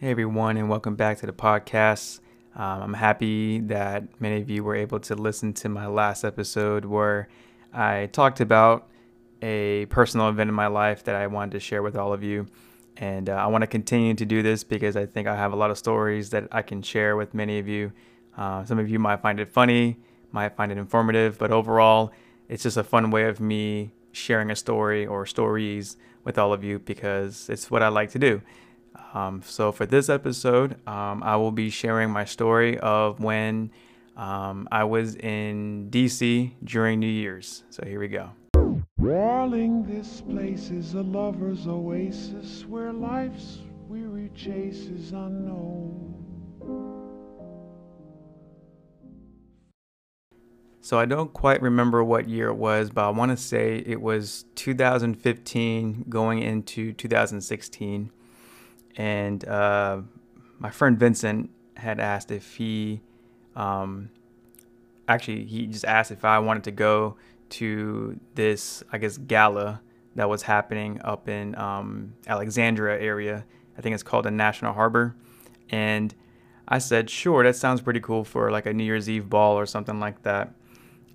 Hey everyone, and welcome back to the podcast. Um, I'm happy that many of you were able to listen to my last episode where I talked about a personal event in my life that I wanted to share with all of you. And uh, I want to continue to do this because I think I have a lot of stories that I can share with many of you. Uh, some of you might find it funny, might find it informative, but overall, it's just a fun way of me sharing a story or stories with all of you because it's what I like to do. Um, so, for this episode, um, I will be sharing my story of when um, I was in DC during New Year's. So, here we go. Darling, this place is a lover's oasis where life's weary chase is unknown. So I don't quite remember what year it was, but I want to say it was 2015 going into 2016. And uh, my friend Vincent had asked if he, um, actually, he just asked if I wanted to go to this, I guess, gala that was happening up in um, Alexandria area. I think it's called the National Harbor. And I said, sure, that sounds pretty cool for like a New Year's Eve ball or something like that.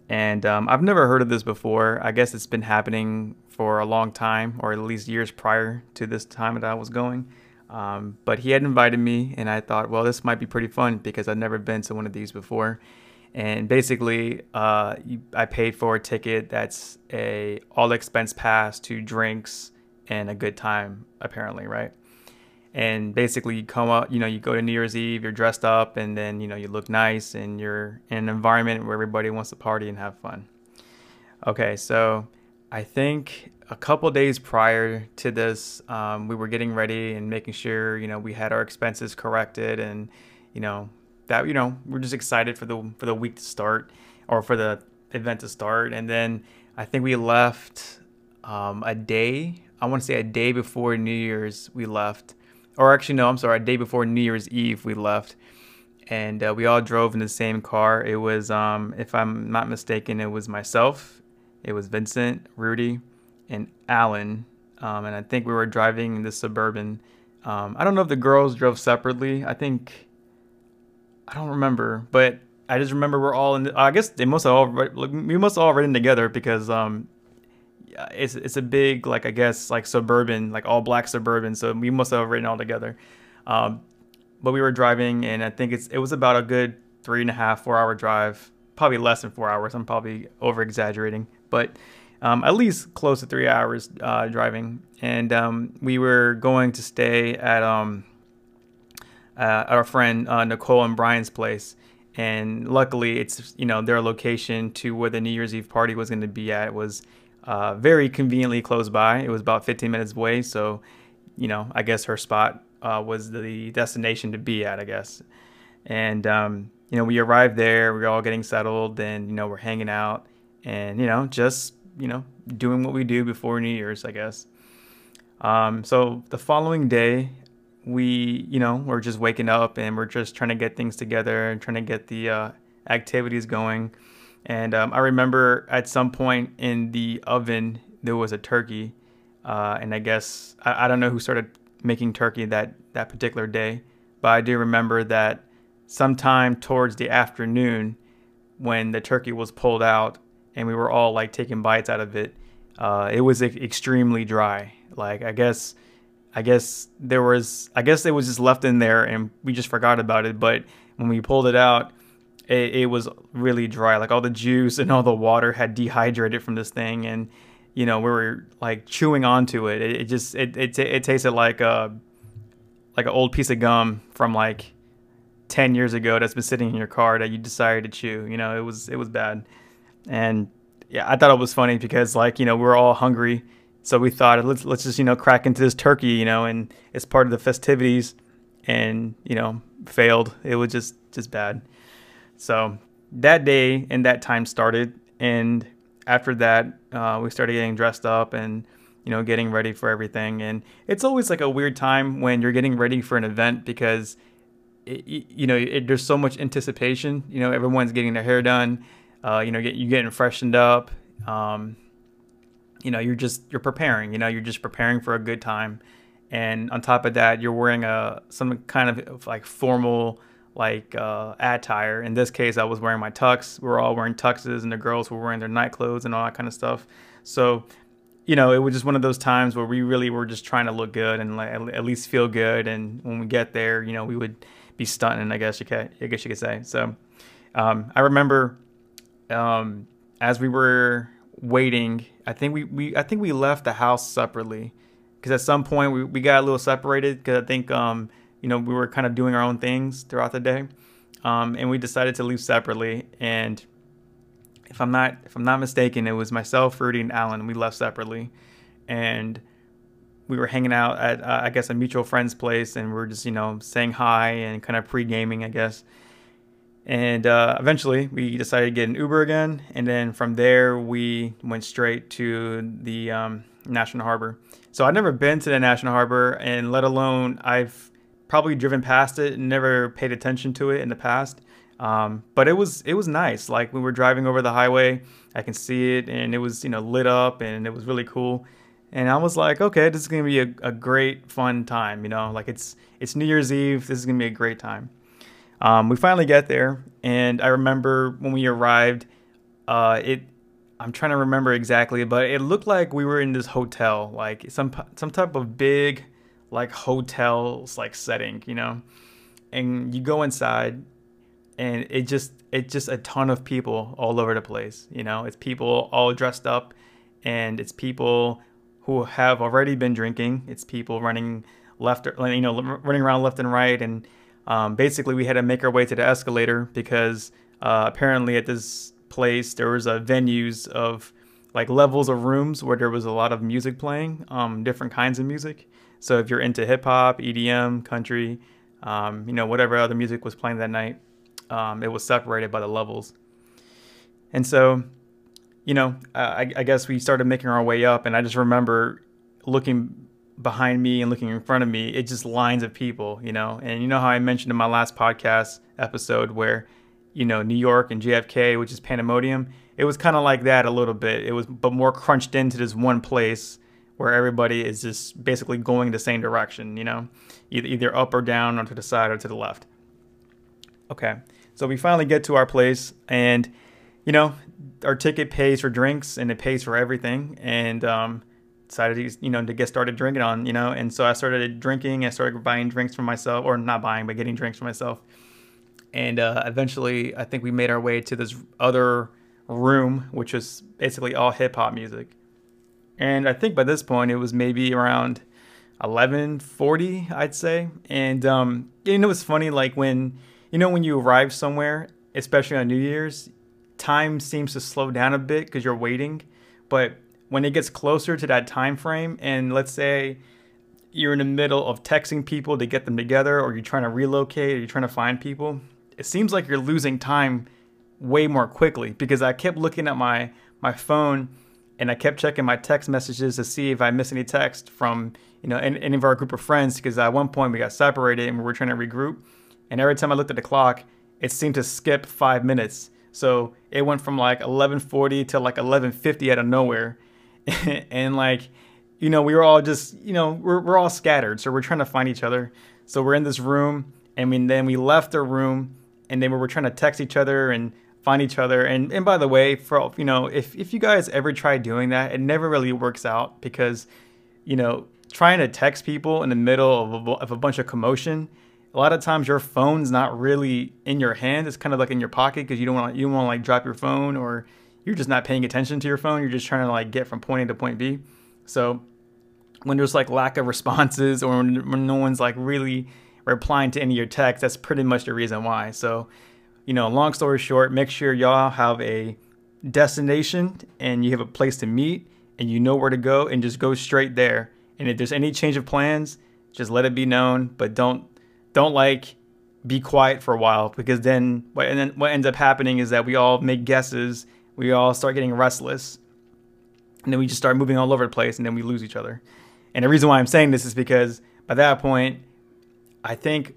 And um, I've never heard of this before. I guess it's been happening for a long time, or at least years prior to this time that I was going. Um, but he had invited me, and I thought, well, this might be pretty fun because I've never been to one of these before. And basically, uh, I paid for a ticket that's a all expense pass to drinks and a good time, apparently, right? and basically you come up you know you go to new year's eve you're dressed up and then you know you look nice and you're in an environment where everybody wants to party and have fun okay so i think a couple days prior to this um, we were getting ready and making sure you know we had our expenses corrected and you know that you know we're just excited for the for the week to start or for the event to start. And then i think we left um, a day i want to say a day before new year's we left. Or actually no, I'm sorry, a day before New Year's Eve we left, and uh, we all drove in the same car. It was, um, if I'm not mistaken, it was myself, it was Vincent, Rudy, and Alan, um, and I think we were driving in the suburban. Um, I don't know if the girls drove separately. I think I don't remember, but I just remember we're all in. The, I guess they must have all we must have all ridden together because um, it's it's a big like I guess like suburban like all black suburban. So we must have ridden all together. Um, but we were driving, and I think it's it was about a good three and a half four hour drive, probably less than four hours. I'm probably over exaggerating, but um, at least close to three hours uh, driving. And um, we were going to stay at um, uh, our friend uh, Nicole and Brian's place. And luckily, it's you know their location to where the New Year's Eve party was going to be at was uh, very conveniently close by. It was about 15 minutes away, so you know, I guess her spot uh, was the destination to be at, I guess. And um, you know, we arrived there, we were all getting settled, and you know, we're hanging out, and you know, just you know, doing what we do before New Year's, I guess. Um, so the following day, we, you know, we're just waking up and we're just trying to get things together and trying to get the uh, activities going. And um, I remember at some point in the oven there was a turkey, uh, and I guess I, I, don't know who started making turkey that that particular day, but I do remember that sometime towards the afternoon, when the turkey was pulled out and we were all like taking bites out of it, uh, it was extremely dry. Like I guess. I guess there was I guess it was just left in there and we just forgot about it. But when we pulled it out, it, it was really dry. Like all the juice and all the water had dehydrated from this thing, and you know we were like chewing onto it. It, it just it, it it tasted like a like an old piece of gum from like 10 years ago that's been sitting in your car that you decided to chew you know it was it was bad and yeah i thought it was funny because like you know we are all hungry so we thought let's let's just you know crack into this turkey you know and it's part of the festivities and you know failed it was just just bad so that day and that time started, and after that, uh, we started getting dressed up and you know getting ready for everything. And it's always like a weird time when you're getting ready for an event because it, you know it, there's so much anticipation. You know everyone's getting their hair done. Uh, you know get, you getting freshened up. Um, you know you're just you're preparing. You know you're just preparing for a good time and on top of that, you're wearing a some kind of like formal like uh, attire. In this case, I was wearing my tux. We were all wearing tuxes, and the girls were wearing their night clothes and all that kind of stuff. So, you know, it was just one of those times where we really were just trying to look good and like at least feel good. And when we get there, you know, we would be stunting. I guess you could, I guess you could say. So, um, I remember um, as we were waiting. I think we, we I think we left the house separately because at some point we, we got a little separated because I think um, you know we were kind of doing our own things throughout the day, um, and we decided to leave separately. And if I'm not if I'm not mistaken, it was myself, Rudy, and Alan. We left separately, and we were hanging out at uh, I guess a mutual friend's place, and we are just you know saying hi and kind of pre gaming, I guess. And uh, eventually, we decided to get an Uber again, and then from there we went straight to the um, National Harbor. So I'd never been to the National Harbor, and let alone I've probably driven past it and never paid attention to it in the past. Um, but it was it was nice. Like we were driving over the highway, I can see it, and it was you know lit up, and it was really cool. And I was like, okay, this is gonna be a, a great fun time. You know, like it's it's New Year's Eve. This is gonna be a great time. Um, we finally get there, and I remember when we arrived, uh, it. I'm trying to remember exactly, but it looked like we were in this hotel, like some some type of big, like hotels like setting, you know. And you go inside, and it just it's just a ton of people all over the place, you know. It's people all dressed up, and it's people who have already been drinking. It's people running left, you know, running around left and right, and um, basically, we had to make our way to the escalator because uh, apparently at this place there was a venues of like levels of rooms where there was a lot of music playing, um, different kinds of music. So if you're into hip hop, EDM, country, um, you know whatever other music was playing that night, um, it was separated by the levels. And so, you know, I, I guess we started making our way up, and I just remember looking behind me and looking in front of me, it just lines of people, you know. And you know how I mentioned in my last podcast episode where, you know, New York and JFK, which is pandemonium, it was kind of like that a little bit. It was, but more crunched into this one place where everybody is just basically going the same direction, you know, either, either up or down or to the side or to the left. Okay, so we finally get to our place and, you know, our ticket pays for drinks and it pays for everything. And, um, decided to, you know, to get started drinking on, you know, and so I started drinking. I started buying drinks for myself, or not buying, but getting drinks for myself. And uh, eventually, I think we made our way to this other room, which was basically all hip hop music. And I think by this point, it was maybe around 11:40, I'd say. And um, you know, it's funny, like when you know when you arrive somewhere, especially on New Year's, time seems to slow down a bit because you're waiting. But when it gets closer to that time frame and let's say you're in the middle of texting people to get them together or you're trying to relocate or you're trying to find people it seems like you're losing time way more quickly because i kept looking at my my phone and i kept checking my text messages to see if i missed any text from you know any, any of our group of friends because at one point we got separated and we were trying to regroup and every time i looked at the clock it seemed to skip five minutes. So it went from like 11:40 to like 11:50 out of nowhere and like you know we were all just you know we're, we're all scattered so we're trying to find each other. So we're in this room and we, then we left the room and then we were trying to text each other and find each other. And and by the way for you know if if you guys ever try doing that it never really works out because you know trying to text people in the middle of a, of a bunch of commotion a lot of times your phone's not really in your hand. It's kind of like in your pocket because you don't want you don't want to like drop your phone or you're just not paying attention to your phone. You're just trying to like get from point A to point B. So when there's like lack of responses or when no one's like really replying to any of your texts, that's pretty much the reason why. So, you know, long story short, make sure y'all have a destination and you have a place to meet and you know where to go and just go straight there. And if there's any change of plans, just let it be known, but don't don't like be quiet for a while because then what and then what ends up happening is that we all make guesses we all start getting restless and then we just start moving all over the place and then we lose each other and the reason why i'm saying this is because by that point i think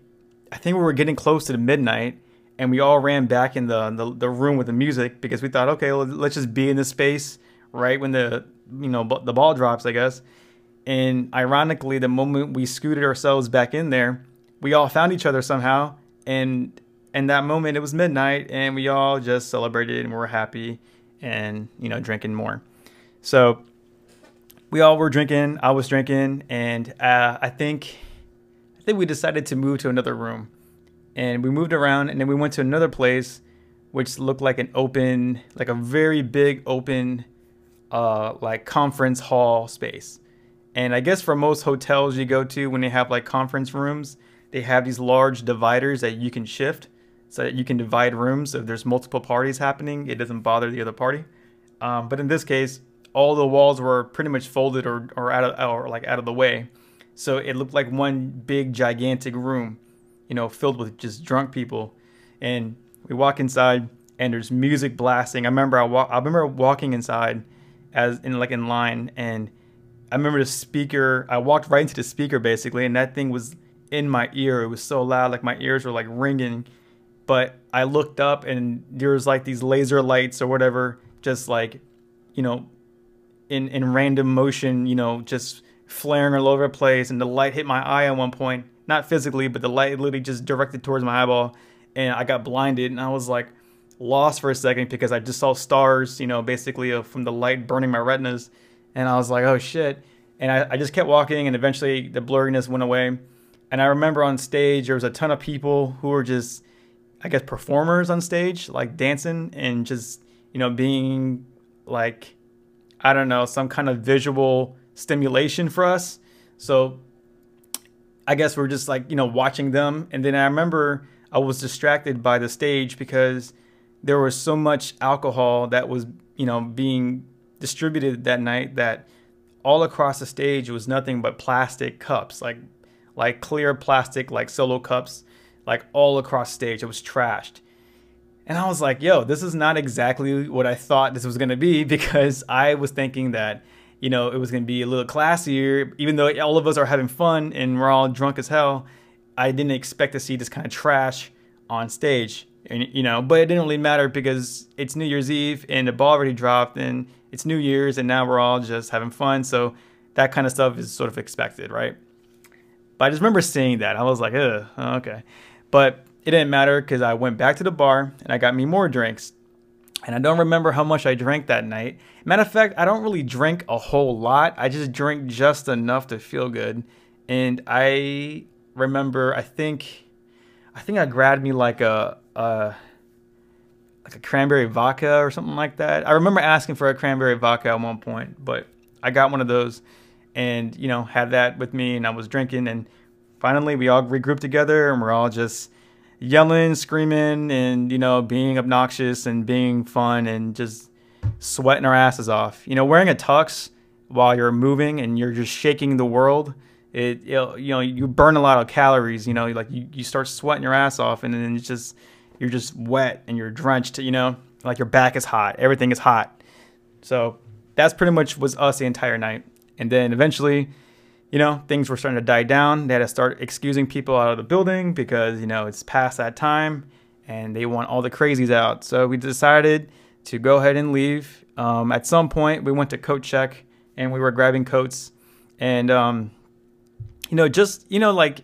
i think we were getting close to the midnight and we all ran back in the, the, the room with the music because we thought okay let's just be in this space right when the you know the ball drops i guess And ironically, the moment we scooted ourselves back in there, we all found each other somehow. And in that moment, it was midnight, and we all just celebrated and were happy and, you know, drinking more. So we all were drinking. I was drinking. And uh, I think, I think we decided to move to another room. And we moved around, and then we went to another place, which looked like an open, like a very big open, uh, like conference hall space. And I guess for most hotels you go to, when they have like conference rooms, they have these large dividers that you can shift so that you can divide rooms. If there's multiple parties happening, it doesn't bother the other party. Um, but in this case, all the walls were pretty much folded or, or out of or like out of the way, so it looked like one big gigantic room, you know, filled with just drunk people. And we walk inside, and there's music blasting. I remember I walk, I remember walking inside, as in like in line, and I remember the speaker. I walked right into the speaker basically, and that thing was in my ear. It was so loud, like my ears were like ringing. But I looked up, and there was like these laser lights or whatever, just like, you know, in in random motion, you know, just flaring all over the place. And the light hit my eye at one point, not physically, but the light literally just directed towards my eyeball, and I got blinded, and I was like lost for a second because I just saw stars, you know, basically uh, from the light burning my retinas and I was like, oh shit. And I, I just kept walking, and eventually the blurriness went away. And I remember on stage, there was a ton of people who were just, I guess, performers on stage, like dancing and just, you know, being like, I don't know, some kind of visual stimulation for us. So I guess we're just like, you know, watching them. And then I remember I was distracted by the stage because there was so much alcohol that was, you know, being distributed that night that all across the stage was nothing but plastic cups, like like clear plastic, like solo cups, like all across stage. It was trashed. And I was like, yo, this is not exactly what I thought this was gonna be because I was thinking that, you know, it was gonna be a little classier, even though all of us are having fun and we're all drunk as hell. I didn't expect to see this kind of trash on stage. And you know, but it didn't really matter because it's New Year's Eve and the ball already dropped and it's New Year's and now we're all just having fun. So that kind of stuff is sort of expected, right? But I just remember seeing that. I was like, Ugh, okay. But it didn't matter because I went back to the bar and I got me more drinks. And I don't remember how much I drank that night. Matter of fact, I don't really drink a whole lot. I just drink just enough to feel good. And I remember, I think, I think I grabbed me like a, a like a cranberry vodka or something like that. I remember asking for a cranberry vodka at one point, but I got one of those and, you know, had that with me and I was drinking and finally we all regrouped together and we're all just yelling, screaming and, you know, being obnoxious and being fun and just sweating our asses off. You know, wearing a tux while you're moving and you're just shaking the world, it, you know, you burn a lot of calories, you know, like you, you start sweating your ass off and then it's just, you're just wet and you're drenched, you know, like your back is hot, everything is hot. So that's pretty much was us the entire night. And then eventually, you know, things were starting to die down. They had to start excusing people out of the building because, you know, it's past that time and they want all the crazies out. So we decided to go ahead and leave. Um, at some point, we went to coat check and we were grabbing coats. And, um, you know, just, you know, like,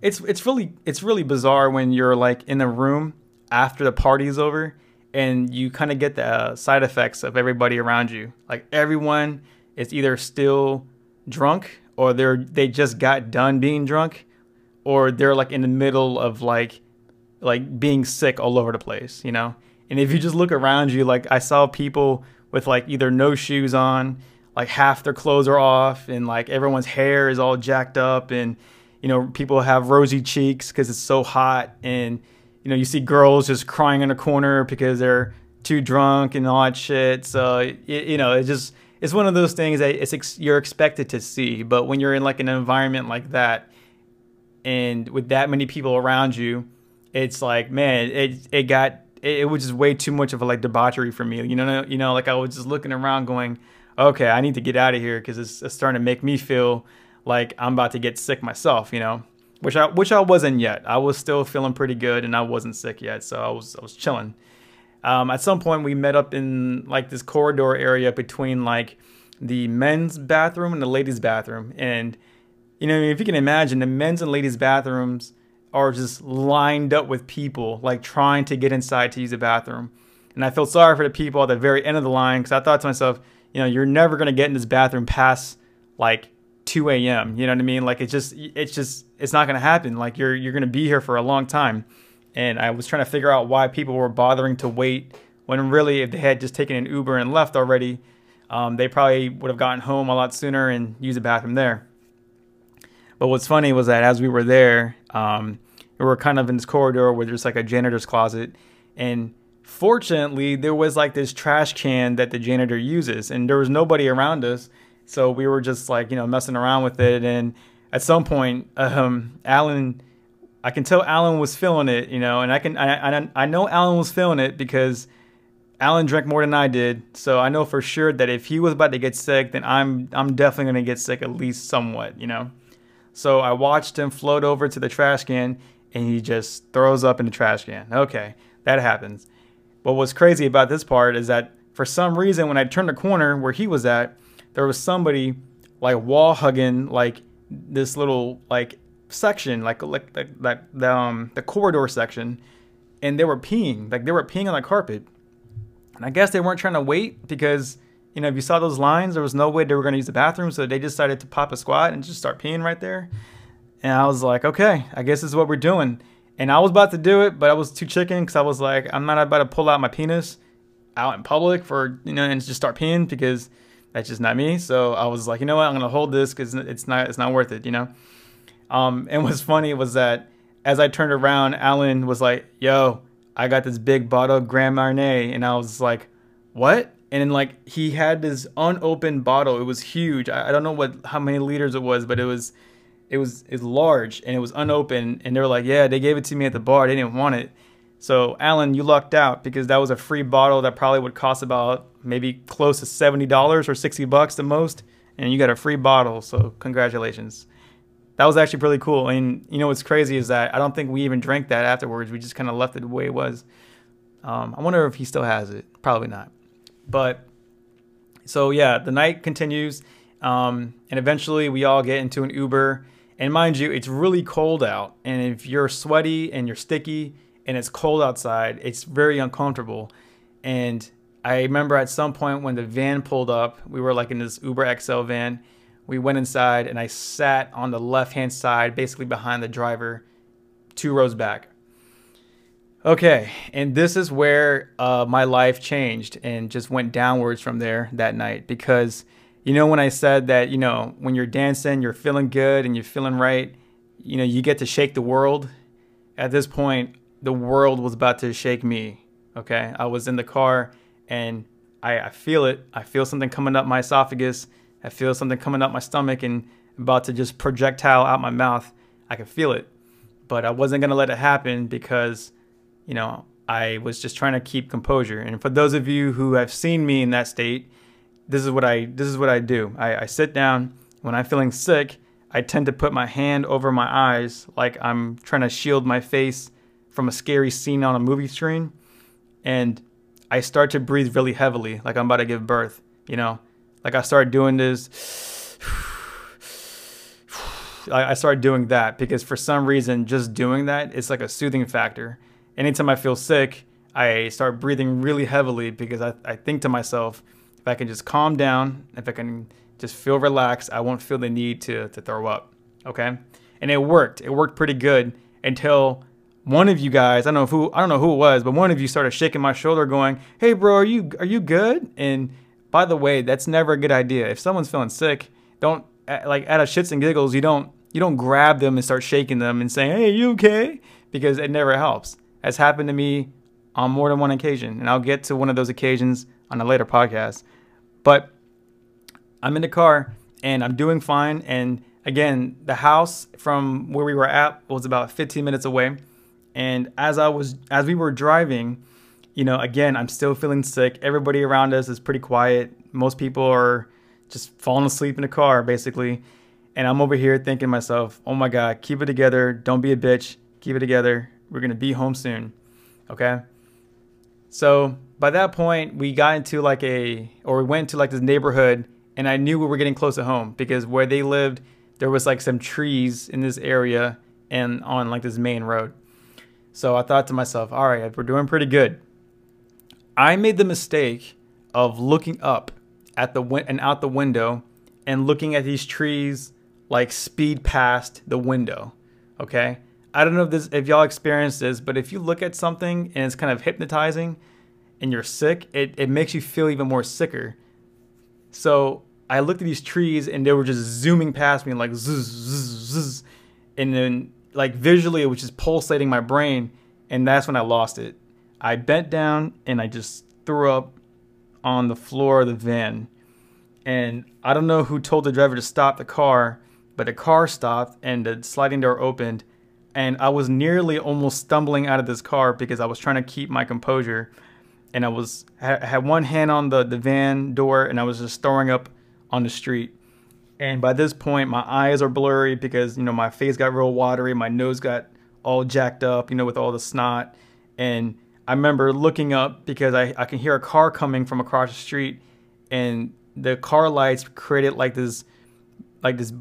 it's it's really it's really bizarre when you're like in the room after the party is over and you kind of get the uh, side effects of everybody around you. Like everyone is either still drunk or they're they just got done being drunk or they're like in the middle of like like being sick all over the place, you know? And if you just look around you, like I saw people with like either no shoes on, like half their clothes are off and like everyone's hair is all jacked up and you know, people have rosy cheeks cuz it's so hot and you know, you see girls just crying in a corner because they're too drunk and all that shit. So, it, you know, it just, it's one of those things that it's ex- you're expected to see. But when you're in like an environment like that and with that many people around you, it's like, man, it, it got, it, it was just way too much of a like debauchery for me. You know, you know, like I was just looking around going, okay, I need to get out of here because it's, it's starting to make me feel like I'm about to get sick myself, you know? which I which I wasn't yet. I was still feeling pretty good, and I wasn't sick yet, so I was I was chilling. Um, at some point, we met up in like this corridor area between like the men's bathroom and the ladies' bathroom. And, you know, if you can imagine, the men's and ladies' bathrooms are just lined up with people, like trying to get inside to use a bathroom. And I feel sorry for the people at the very end of the line because I thought to myself, you know, you're never going to get in this bathroom past like 2 a.m. You know what I mean? Like it's just, it's just, it's not going to happen. Like you're, you're going to be here for a long time. And I was trying to figure out why people were bothering to wait when really, if they had just taken an Uber and left already, um, they probably would have gotten home a lot sooner and used the bathroom there. But what's funny was that as we were there, um, we were kind of in this corridor where there's like a janitor's closet, and fortunately there was like this trash can that the janitor uses, and there was nobody around us, so we were just like you know messing around with it. And at some point, um, Alan, I can tell Alan was feeling it, you know, and I can I I, I know Alan was feeling it because Alan drank more than I did, so I know for sure that if he was about to get sick, then I'm I'm definitely gonna get sick at least somewhat, you know. So I watched him float over to the trash can, and he just throws up in the trash can. Okay, that happens. But what's crazy about this part is that for some reason, when I turned the corner where he was at, there was somebody like wall hugging like this little like section, like like like, like the um the corridor section, and they were peeing, like they were peeing on the carpet and I guess they weren't trying to wait because, you know, if you saw those lines, there was no way they were going to use the bathroom. So they decided to pop a squat and just start peeing right there. And I was like, okay, I guess this is what we're doing. And I was about to do it, but I was too chicken because I was like, I'm not about to pull out my penis out in public for, you know, and just start peeing because that's just not me. So I was like, you know what, I'm to hold this because it's not, it's not worth it, you know? Um, and what's funny was that as I turned around, Alan was like, yo, I got this big bottle of Grand Marnier, and I was like, what? And then like he had this unopened bottle. It was huge. I, I don't know what how many liters it was, but it was it was it's large and it was unopened. And they were like, yeah, they gave it to me at the bar. They didn't want it. So Alan, you lucked out because that was a free bottle that probably would cost about maybe close to seventy dollars or sixty bucks the most, and you got a free bottle. So congratulations that was actually pretty cool. And you know what's crazy is that I don't think we even drank that afterwards. We just kind of left it the way it was. Um, I wonder if he still has it. Probably not. But so yeah, the night continues, um, and eventually we all get into an Uber. And mind you, it's really cold out, and if you're sweaty and you're sticky and it's cold outside, it's very uncomfortable. And I remember at some point when the van pulled up, we were like in this Uber XL van we went inside and I sat on the left hand side, basically behind the driver, two rows back. Okay, and this is where uh, my life changed and just went downwards from there that night because, you know, when I said that, you know, when you're dancing, you're feeling good and you're feeling right, you know, you get to shake the world. At this point, the world was about to shake me. Okay, I was in the car and I, I feel it. I feel something coming up my esophagus I feel something coming up my stomach and about to just projectile out my mouth. I can feel it. But I wasn't going to let it happen because, you know, I was just trying to keep composure. And for those of you who have seen me in that state, this is what I this is what I do. I, I sit down when I'm feeling sick. I tend to put my hand over my eyes like I'm trying to shield my face from a scary scene on a movie screen, and I start to breathe really heavily, like I'm about to give birth. You know, like I started doing this. I started doing that because for some reason, just doing that is like a soothing factor. Anytime I feel sick, I start breathing really heavily because I, I think to myself, if I can just calm down, if I can just feel relaxed, I won't feel the need to, to throw up. Okay. And it worked. It worked pretty good until one of you guys, I don't know who I don't know who it was, but one of you started shaking my shoulder going, Hey bro, are you are you good? And by the way, that's never a good idea. If someone's feeling sick, don't like out of shits and giggles, you don't you don't grab them and start shaking them and saying, "Hey, you okay?" Because it never helps. Has happened to me on more than one occasion, and I'll get to one of those occasions on a later podcast. But I'm in the car and I'm doing fine. And again, the house from where we were at was about 15 minutes away. And as I was as we were driving, you know, again, I'm still feeling sick. Everybody around us is pretty quiet. Most people are just falling asleep in the car, basically. And I'm over here thinking to myself, oh my God, keep it together. Don't be a bitch. Keep it together. We're going to be home soon. Okay. So by that point, we got into like a, or we went to like this neighborhood and I knew we were getting close to home because where they lived, there was like some trees in this area and on like this main road. So I thought to myself, all right, we're doing pretty good. I made the mistake of looking up at the win- and out the window and looking at these trees like speed past the window. Okay? I don't know if this if y'all experienced this, but if you look at something and it's kind of hypnotizing and you're sick, it, it makes you feel even more sicker. So I looked at these trees and they were just zooming past me like zzz, zzz, zzz. and then like visually it was just pulsating my brain and that's when I lost it. I bent down and I just threw up on the floor of the van. And I don't know who told the driver to stop the car, but the car stopped and the sliding door opened and I was nearly almost stumbling out of this car because I was trying to keep my composure and I was had one hand on the the van door and I was just throwing up on the street. And by this point, my eyes are blurry because you know my face got real watery, my nose got all jacked up, you know, with all the snot. And I remember looking up because I, I can hear a car coming from across the street, and the car lights created like this, like this,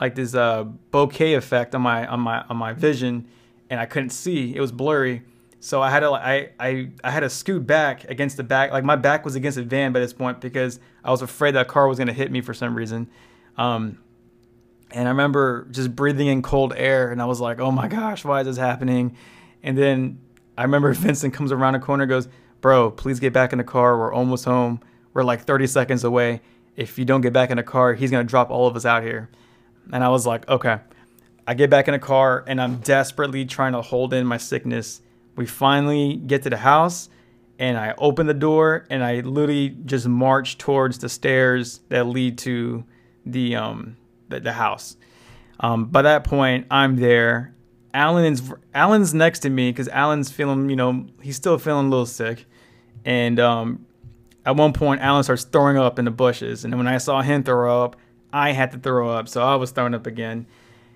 like this uh, bokeh effect on my on my on my vision, and I couldn't see. It was blurry. So I had to I, I I had to scoot back against the back like my back was against the van by this point because I was afraid that car was gonna hit me for some reason. Um, and I remember just breathing in cold air and I was like, oh my gosh, why is this happening? And then I remember Vincent comes around a corner goes, bro, please get back in the car. We're almost home. We're like 30 seconds away. If you don't get back in the car, he's gonna drop all of us out here. And I was like, okay. I get back in the car and I'm desperately trying to hold in my sickness we finally get to the house and I open the door and I literally just march towards the stairs that lead to the um the, the house. Um, by that point, I'm there. Alan is Alan's next to me because Alan's feeling, you know, he's still feeling a little sick, and um, at one point, Alan starts throwing up in the bushes, and when I saw him throw up, I had to throw up, so I was throwing up again.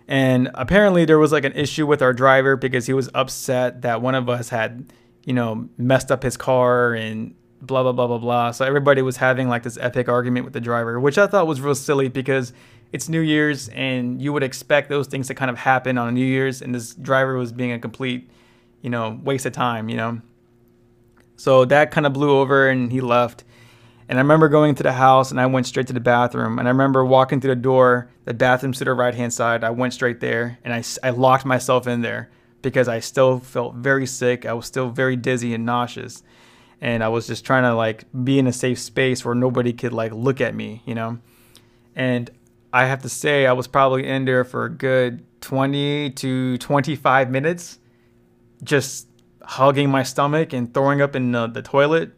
And apparently there was like an issue with our driver because he was upset that one of us had, you know, messed up his car and blah blah blah blah blah. So everybody was having like this epic argument with the driver, which I thought was real silly because it's New Year's and you would expect those things to kind of happen on New Year's and this driver was being a complete, you know, waste of time, you know. So that kind of blew over and he left. And I remember going to the house and I went straight to the bathroom. And I remember walking through the door, the bathroom's to the right hand side. I went straight there and I, I locked myself in there because I still felt very sick. I was still very dizzy and nauseous. And I was just trying to like be in a safe space where nobody could like look at me, you know? And I have to say, I was probably in there for a good 20 to 25 minutes, just hugging my stomach and throwing up in the, the toilet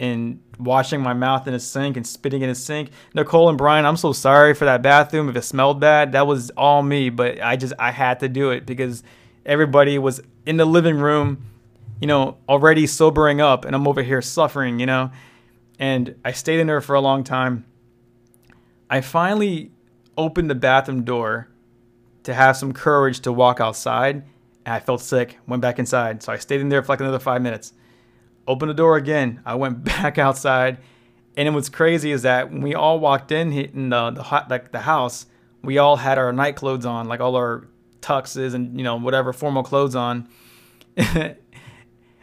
and washing my mouth in a sink and spitting in a sink. Nicole and Brian, I'm so sorry for that bathroom. If it smelled bad, that was all me, but I just I had to do it because everybody was in the living room, you know, already sobering up and I'm over here suffering, you know. And I stayed in there for a long time. I finally opened the bathroom door to have some courage to walk outside. And I felt sick, went back inside. So I stayed in there for like another five minutes opened the door again. I went back outside, and what's crazy is that when we all walked in in the the hot like the house, we all had our night clothes on, like all our tuxes and you know whatever formal clothes on. and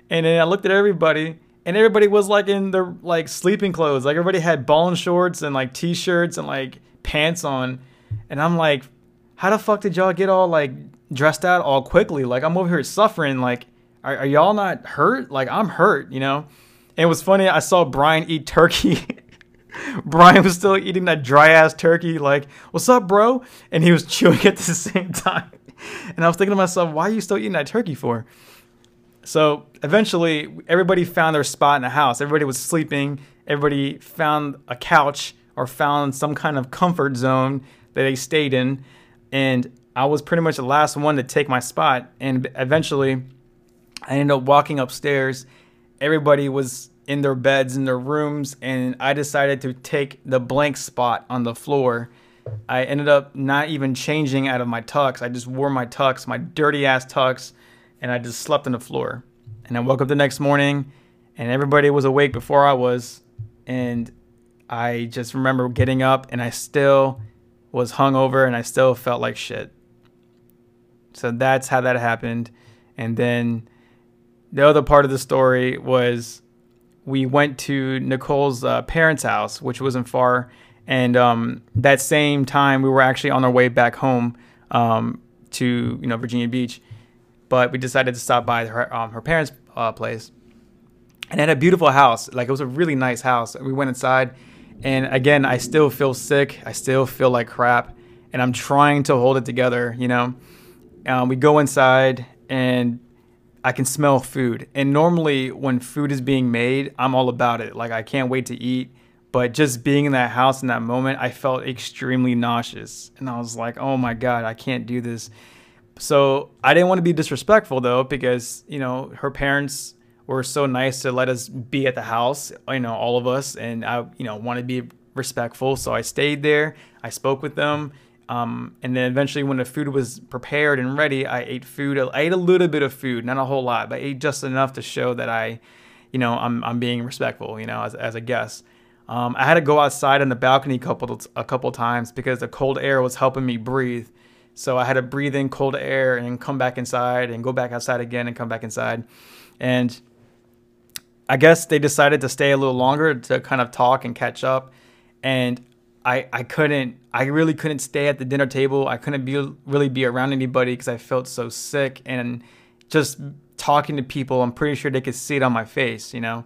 then I looked at everybody, and everybody was like in their like sleeping clothes. Like everybody had ballon shorts and like t-shirts and like pants on, and I'm like, how the fuck did y'all get all like dressed out all quickly? Like I'm over here suffering, like are, are y'all not hurt? Like I'm hurt, you know. And it was funny. I saw Brian eat turkey. Brian was still eating that dry ass turkey. Like, what's up, bro? And he was chewing at the same time. And I was thinking to myself, why are you still eating that turkey for? So eventually, everybody found their spot in the house. Everybody was sleeping. Everybody found a couch or found some kind of comfort zone that they stayed in. And I was pretty much the last one to take my spot. And eventually, I ended up walking upstairs. Everybody was in their beds, in their rooms, and I decided to take the blank spot on the floor. I ended up not even changing out of my tux. I just wore my tux, my dirty ass tux, and I just slept on the floor. And I woke up the next morning, and everybody was awake before I was. And I just remember getting up and I still was hungover and I still felt like shit. So that's how that happened. And then the other part of the story was we went to Nicole's uh, parents' house, which wasn't far. And um, that same time, we were actually on our way back home um, to you know Virginia Beach, but we decided to stop by her um, her parents' uh, place, and it had a beautiful house. Like it was a really nice house. We went inside, and again, I still feel sick. I still feel like crap, and I'm trying to hold it together. You know, um, we go inside, and I can smell food. And normally, when food is being made, I'm all about it. Like I can't wait to eat. But just being in that house in that moment, I felt extremely nauseous. And I was like, oh my God, I can't do this. So I didn't want to be disrespectful though, because, you know, her parents were so nice to let us be at the house, you know, all of us. And I, you know, wanted to be respectful. So I stayed there. I spoke with them. Um, and then eventually, when the food was prepared and ready, I ate food. I ate a little bit of food, not a whole lot, but I ate just enough to show that I, you know, I'm, I'm being respectful, you know, as, as a guest. Um, I had to go outside on the balcony a couple a couple times because the cold air was helping me breathe. So I had to breathe in cold air and come back inside and go back outside again and come back inside. And I guess they decided to stay a little longer to kind of talk and catch up. And I, I couldn't, I really couldn't stay at the dinner table. I couldn't be really be around anybody because I felt so sick and just talking to people, I'm pretty sure they could see it on my face, you know?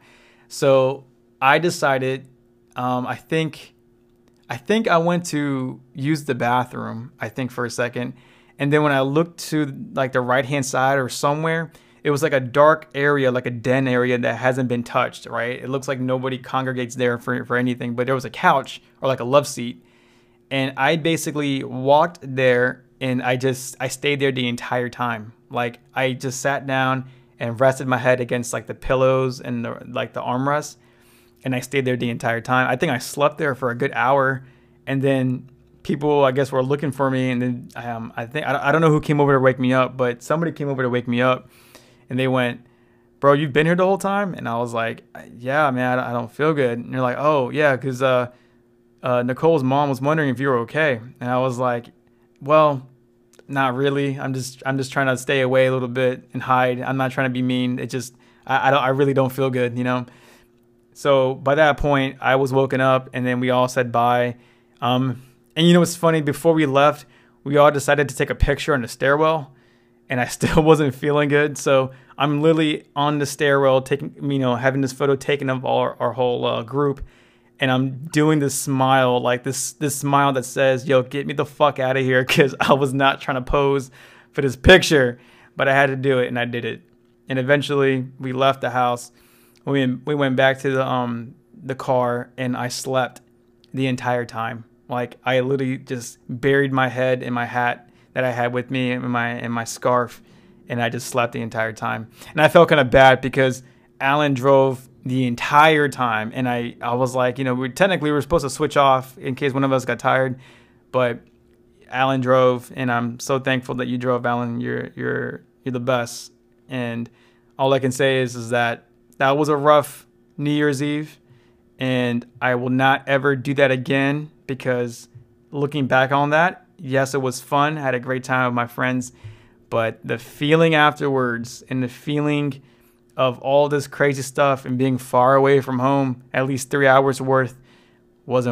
So I decided um, I think I think I went to use the bathroom. I think for a second, and then when I looked to like the right hand side or somewhere, it was like a dark area, like a den area that hasn't been touched. Right? It looks like nobody congregates there for for anything, but there was a couch or like a love seat, and I basically walked there and I just I stayed there the entire time. Like I just sat down and rested my head against like the pillows and the like the armrest and I stayed there the entire time. I think I slept there for a good hour, and then people I guess were looking for me, and then um, I think I, I don't know who came over to wake me up, but somebody came over to wake me up, and they went, "Bro, you've been here the whole time?" And I was like, "Yeah, man, I don't feel good." And they're like, "Oh, yeah, because uh, uh, Nicole's mom was wondering if you were okay," and I was like, "Well." Not really. I'm just I'm just trying to stay away a little bit and hide. I'm not trying to be mean. It just I, I don't I really don't feel good, you know. So by that point, I was woken up, and then we all said bye. Um, and you know what's funny? Before we left, we all decided to take a picture on the stairwell, and I still wasn't feeling good. So I'm literally on the stairwell, taking you know having this photo taken of our, our whole uh, group, and I'm doing this smile, like this this smile that says, "Yo, get me the fuck out of here," because I was not trying to pose for this picture, but I had to do it, and I did it. And eventually, we left the house we we went back to the um the car and I slept the entire time. Like I literally just buried my head in my hat that I had with me and my and my scarf, and I just slept the entire time. And I felt kind of bad because Alan drove the entire time, and I I was like, you know, we technically we were supposed to switch off in case one of us got tired, but Alan drove, and I'm so thankful that you drove, Alan. You're you're you're the best, and all I can say is is that that was a rough New Year's Eve, and I will not ever do that again because looking back on that, yes, it was fun. I had a great time with my friends, but the feeling afterwards and the feeling of all this crazy stuff and being far away from home, at least three hours worth, wasn't